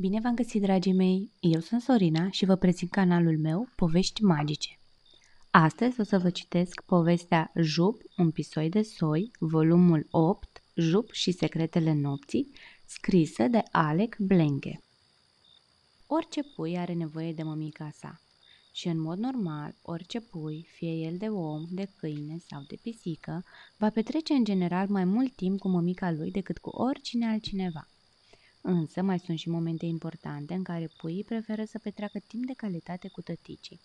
Bine v-am găsit, dragii mei! Eu sunt Sorina și vă prezint canalul meu Povești Magice. Astăzi o să vă citesc povestea Jup, un pisoi de soi, volumul 8, Jup și secretele nopții, scrisă de Alec Blenke. Orice pui are nevoie de mămica sa. Și în mod normal, orice pui, fie el de om, de câine sau de pisică, va petrece în general mai mult timp cu mămica lui decât cu oricine altcineva. Însă mai sunt și momente importante în care puii preferă să petreacă timp de calitate cu tăticii.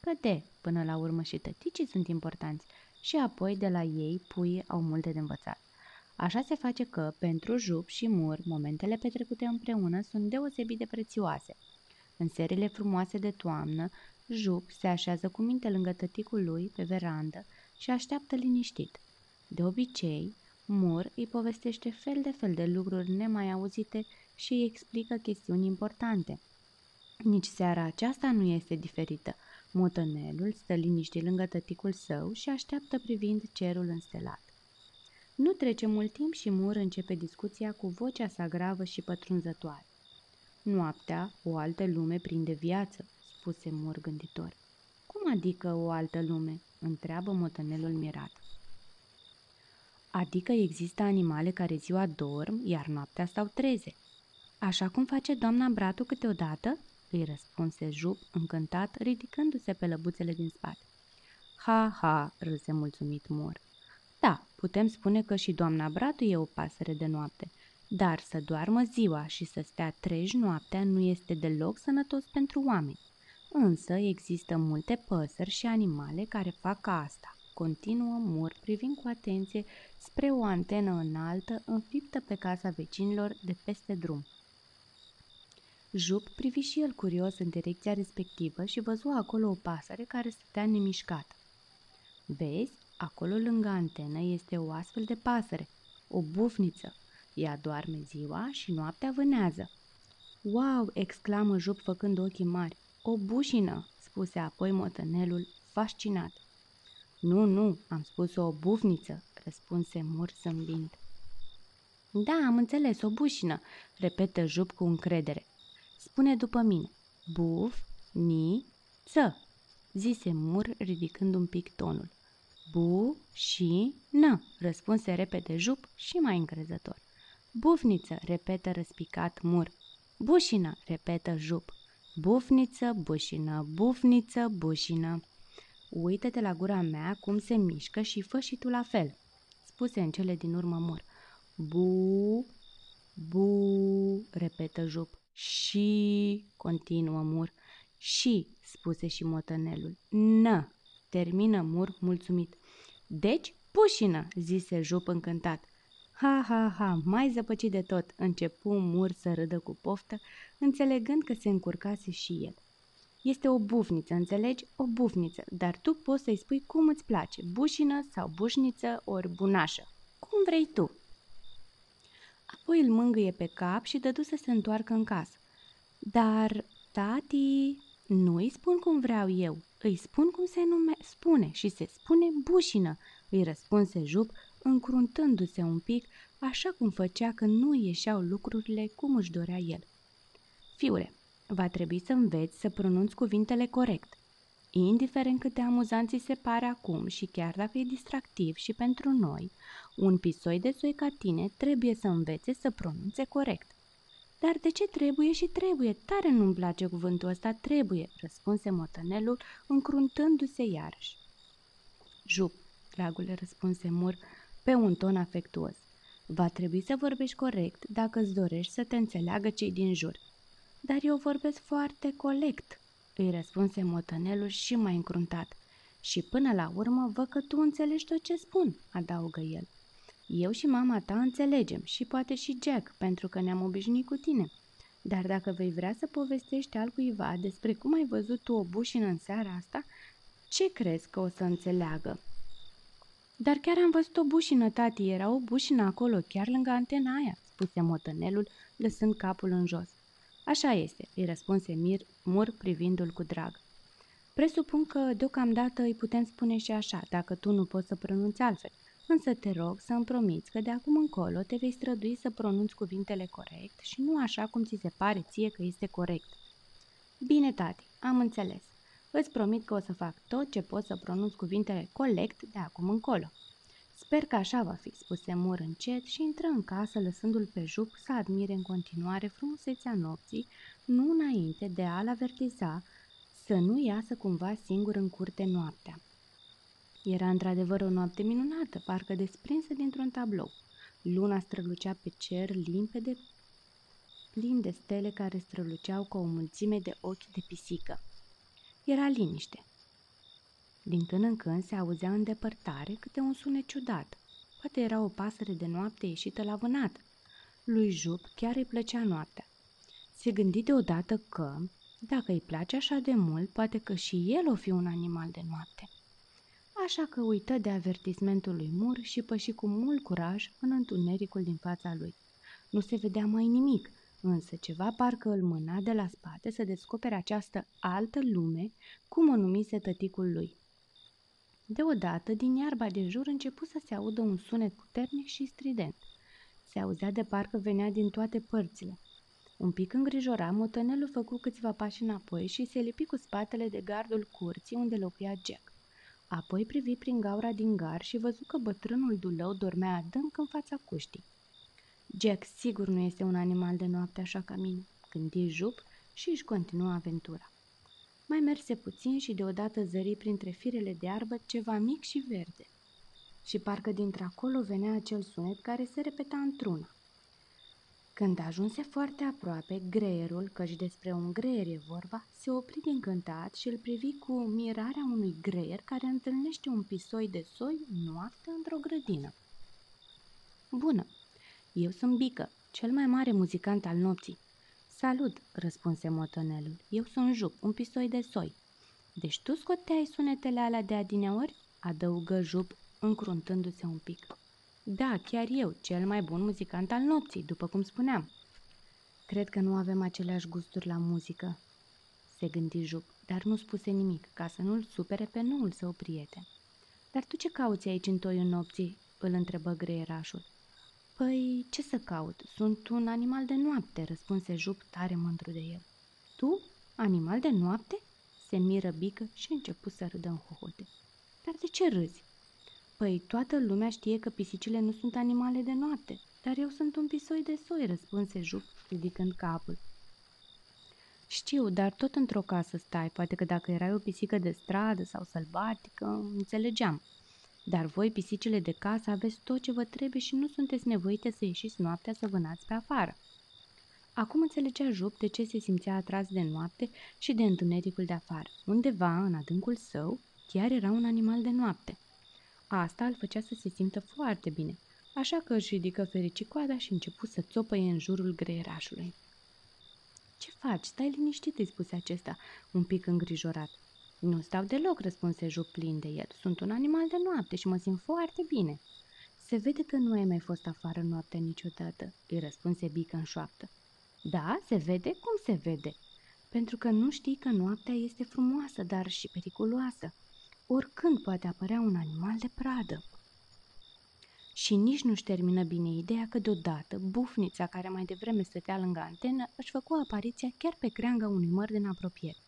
Că de, până la urmă și tăticii sunt importanți și apoi de la ei puii au multe de învățat. Așa se face că, pentru Jup și Mur, momentele petrecute împreună sunt deosebit de prețioase. În serile frumoase de toamnă, Jup se așează cu minte lângă tăticul lui pe verandă și așteaptă liniștit. De obicei, Mur îi povestește fel de fel de lucruri nemai auzite și îi explică chestiuni importante. Nici seara aceasta nu este diferită. Motănelul stă liniștit lângă tăticul său și așteaptă privind cerul înstelat. Nu trece mult timp și Mur începe discuția cu vocea sa gravă și pătrunzătoare. Noaptea, o altă lume prinde viață, spuse Mur gânditor. Cum adică o altă lume? întreabă motănelul mirat. Adică există animale care ziua dorm, iar noaptea stau treze. Așa cum face doamna Bratu câteodată? îi răspunse Jup, încântat, ridicându-se pe lăbuțele din spate. Ha, ha, râse mulțumit Mor. Da, putem spune că și doamna Bratu e o pasăre de noapte, dar să doarmă ziua și să stea treji noaptea nu este deloc sănătos pentru oameni. Însă există multe păsări și animale care fac asta continuă Mur privind cu atenție spre o antenă înaltă înfiptă pe casa vecinilor de peste drum. Jup privi și el curios în direcția respectivă și văzu acolo o pasăre care stătea nemișcată. Vezi, acolo lângă antenă este o astfel de pasăre, o bufniță. Ea doarme ziua și noaptea vânează. Wow!" exclamă Jup făcând ochii mari. O bușină!" spuse apoi motănelul, fascinat. Nu, nu, am spus o bufniță, răspunse Mur zâmbind. Da, am înțeles, o bușină, repetă Jup cu încredere. Spune după mine, buf, ni, ță, zise Mur ridicând un pic tonul. Bu și nă, răspunse repede Jup și mai încrezător. Bufniță, repetă răspicat Mur. Bușină, repetă Jup. Bufniță, bușină, bufniță, bușină. Uită-te la gura mea cum se mișcă și fă și tu la fel, spuse în cele din urmă mor. Bu, bu, repetă Jup. Și, continuă Mur. Și, spuse și motănelul. Nă, termină Mur mulțumit. Deci, pușină, zise Jup încântat. Ha, ha, ha, mai zăpăcit de tot, începu Mur să râdă cu poftă, înțelegând că se încurcase și el. Este o bufniță, înțelegi? O bufniță, dar tu poți să-i spui cum îți place, bușină sau bușniță ori bunașă. Cum vrei tu. Apoi îl mângâie pe cap și dădu să se întoarcă în casă. Dar, tati, nu îi spun cum vreau eu, îi spun cum se nume, spune și se spune bușină, îi răspunse Jup, încruntându-se un pic, așa cum făcea când nu ieșeau lucrurile cum își dorea el. Fiule, Va trebui să înveți să pronunți cuvintele corect. Indiferent cât de amuzant ți se pare acum și chiar dacă e distractiv și pentru noi, un pisoi de soi ca tine trebuie să învețe să pronunțe corect. Dar de ce trebuie și trebuie? Tare nu-mi place cuvântul ăsta, trebuie, răspunse motănelul, încruntându-se iarăși. Jup, dragule, răspunse Mur, pe un ton afectuos. Va trebui să vorbești corect dacă îți dorești să te înțeleagă cei din jur. Dar eu vorbesc foarte colect, îi răspunse motănelul și mai încruntat. Și până la urmă văd că tu înțelegi tot ce spun, adaugă el. Eu și mama ta înțelegem și poate și Jack, pentru că ne-am obișnuit cu tine. Dar dacă vei vrea să povestești altcuiva despre cum ai văzut tu o bușină în seara asta, ce crezi că o să înțeleagă? Dar chiar am văzut o bușină, tati, era o bușină acolo, chiar lângă antena aia, spuse motănelul, lăsând capul în jos. Așa este, îi răspunse Mir, Mur privindu-l cu drag. Presupun că deocamdată îi putem spune și așa, dacă tu nu poți să pronunți altfel. însă te rog să îmi promiți că de acum încolo te vei strădui să pronunți cuvintele corect și nu așa cum ți se pare ție că este corect. Bine, tati, am înțeles. Îți promit că o să fac tot ce pot să pronunț cuvintele corect de acum încolo. Sper că așa va fi, spuse Mur încet și intră în casă lăsându-l pe Jup să admire în continuare frumusețea nopții, nu înainte de a-l avertiza să nu iasă cumva singur în curte noaptea. Era într-adevăr o noapte minunată, parcă desprinsă dintr-un tablou. Luna strălucea pe cer limpede, plin de stele care străluceau ca o mulțime de ochi de pisică. Era liniște. Din când în când se auzea în depărtare câte un sunet ciudat. Poate era o pasăre de noapte ieșită la vânat. Lui Jup chiar îi plăcea noaptea. Se gândi deodată că, dacă îi place așa de mult, poate că și el o fi un animal de noapte. Așa că uită de avertismentul lui Mur și păși cu mult curaj în întunericul din fața lui. Nu se vedea mai nimic, însă ceva parcă îl mâna de la spate să descopere această altă lume, cum o numise tăticul lui. Deodată, din iarba de jur începu să se audă un sunet puternic și strident. Se auzea de parcă venea din toate părțile. Un pic îngrijorat, motănelul făcu câțiva pași înapoi și se lipi cu spatele de gardul curții unde locuia Jack. Apoi privi prin gaura din gar și văzu că bătrânul dulău dormea adânc în fața cuștii. Jack sigur nu este un animal de noapte așa ca mine, gândi Jup și își continuă aventura. Mai merse puțin și deodată zări printre firele de arbă ceva mic și verde. Și parcă dintr-acolo venea acel sunet care se repeta într-una. Când ajunse foarte aproape, greierul, căci despre un greier e vorba, se opri încântat și îl privi cu mirarea unui greier care întâlnește un pisoi de soi noapte într-o grădină. Bună! Eu sunt Bică, cel mai mare muzicant al nopții. Salut, răspunse motonelul. Eu sunt Jup, un pisoi de soi. Deci tu scoteai sunetele alea de adineori? Adăugă Jup, încruntându-se un pic. Da, chiar eu, cel mai bun muzicant al nopții, după cum spuneam. Cred că nu avem aceleași gusturi la muzică, se gândi Jup, dar nu spuse nimic, ca să nu-l supere pe noul său prieten. Dar tu ce cauți aici în toiul nopții?" îl întrebă greierașul. Păi, ce să caut? Sunt un animal de noapte, răspunse Jup tare mândru de el. Tu? Animal de noapte? Se miră bică și începu să râdă în hohote. Dar de ce râzi? Păi, toată lumea știe că pisicile nu sunt animale de noapte, dar eu sunt un pisoi de soi, răspunse Jup, ridicând capul. Știu, dar tot într-o casă stai, poate că dacă erai o pisică de stradă sau sălbatică, înțelegeam. Dar voi, pisicile de casă, aveți tot ce vă trebuie și nu sunteți nevoite să ieșiți noaptea să vânați pe afară. Acum înțelegea Jup de ce se simțea atras de noapte și de întunericul de afară. Undeva, în adâncul său, chiar era un animal de noapte. Asta îl făcea să se simtă foarte bine, așa că își ridică fericicoada și începu să țopăie în jurul greierașului. Ce faci? Stai liniștit, îi spuse acesta, un pic îngrijorat. Nu stau deloc, răspunse Jup plin de el. Sunt un animal de noapte și mă simt foarte bine. Se vede că nu ai mai fost afară noaptea niciodată, îi răspunse Bică în șoaptă. Da, se vede? Cum se vede? Pentru că nu știi că noaptea este frumoasă, dar și periculoasă. Oricând poate apărea un animal de pradă. Și nici nu-și termină bine ideea că deodată bufnița care mai devreme stătea lângă antenă își făcu apariția chiar pe creanga unui măr din apropiere.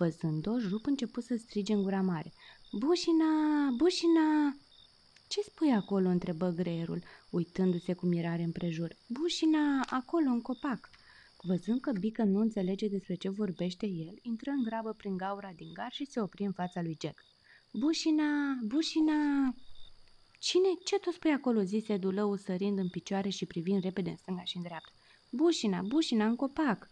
Văzând-o, Jup început să strige în gura mare. Bușina! Bușina! Ce spui acolo?" întrebă greierul, uitându-se cu mirare împrejur. Bușina, acolo, în copac!" Văzând că Bică nu înțelege despre ce vorbește el, intră în grabă prin gaura din gar și se opri în fața lui Jack. Bușina! Bușina! Cine? Ce tot spui acolo?" zise dulău sărind în picioare și privind repede în stânga și în dreapta. Bușina! Bușina, în copac!"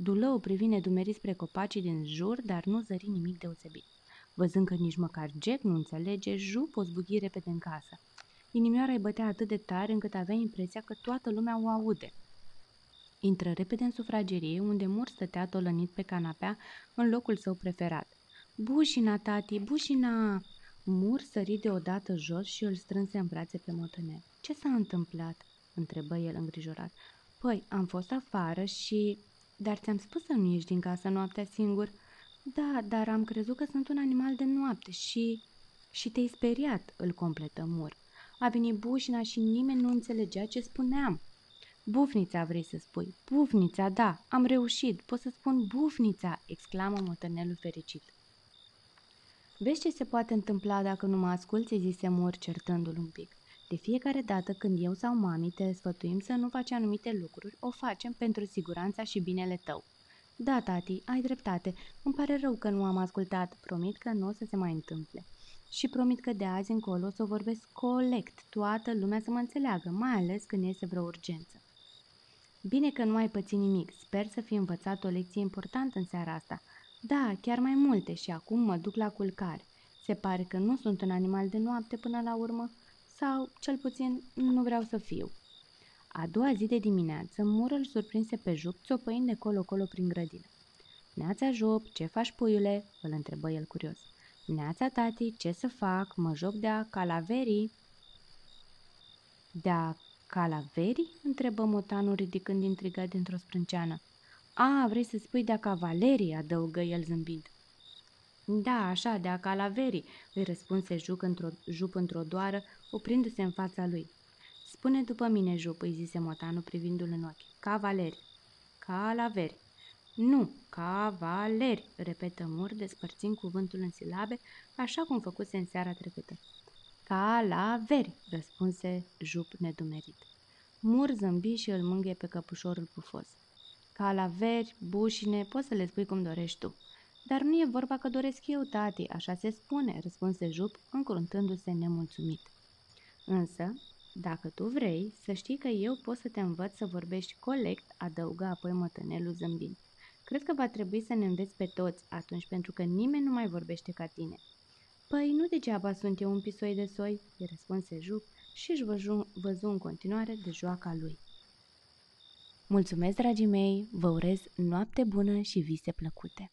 Dulă o privi nedumerit spre copacii din jur, dar nu zări nimic deosebit. Văzând că nici măcar Jack nu înțelege, Ju o zbughi repede în casă. Inimioara îi bătea atât de tare încât avea impresia că toată lumea o aude. Intră repede în sufragerie, unde Mur stătea tolănit pe canapea în locul său preferat. Bușina, tati, bușina! Mur sări deodată jos și îl strânse în brațe pe motănel. Ce s-a întâmplat?" întrebă el îngrijorat. Păi, am fost afară și dar ți-am spus să nu ieși din casă noaptea singur. Da, dar am crezut că sunt un animal de noapte și... Și te-ai speriat, îl completă Mur. A venit bușina și nimeni nu înțelegea ce spuneam. Bufnița vrei să spui. Bufnița, da, am reușit, pot să spun bufnița, exclamă motănelul fericit. Vezi ce se poate întâmpla dacă nu mă asculți, zise Mor certându-l un pic. De fiecare dată când eu sau mami te sfătuim să nu faci anumite lucruri, o facem pentru siguranța și binele tău. Da, tati, ai dreptate. Îmi pare rău că nu am ascultat. Promit că nu o să se mai întâmple. Și promit că de azi încolo o să vorbesc colect, toată lumea să mă înțeleagă, mai ales când este vreo urgență. Bine că nu ai pățit nimic. Sper să fi învățat o lecție importantă în seara asta. Da, chiar mai multe și acum mă duc la culcare. Se pare că nu sunt un animal de noapte până la urmă, sau, cel puțin, nu vreau să fiu. A doua zi de dimineață, Mură îl surprinse pe Jup țopăind de colo-colo prin grădină. Neața, Jup, ce faci, puiule?" îl întrebă el curios. Neața, tati, ce să fac? Mă joc de-a calaverii." De-a calaverii?" întrebă motanul ridicând intrigat dintr-o sprânceană. A, vrei să spui de-a cavalerii?" adăugă el zâmbind. Da, așa, de-a calaverii," îi răspunse Jup într-o, Jup într-o doară, oprindu-se în fața lui. Spune după mine, Jup, îi zise motanul privindu-l în ochi. Cavaleri. Calaveri. Nu, cavaleri, repetă Mur, despărțind cuvântul în silabe, așa cum făcuse în seara trecută. Calaveri, răspunse Jup nedumerit. Mur zâmbi și îl mânghe pe căpușorul pufos. Calaveri, bușine, poți să le spui cum dorești tu. Dar nu e vorba că doresc eu, tati, așa se spune, răspunse Jup, încruntându-se nemulțumit. Însă, dacă tu vrei, să știi că eu pot să te învăț să vorbești colect, adăugă apoi mătănelul zâmbind. Cred că va trebui să ne înveți pe toți atunci, pentru că nimeni nu mai vorbește ca tine. Păi, nu degeaba sunt eu un pisoi de soi, îi răspunse Jup și își văzu, văzu în continuare de joaca lui. Mulțumesc, dragii mei, vă urez noapte bună și vise plăcute!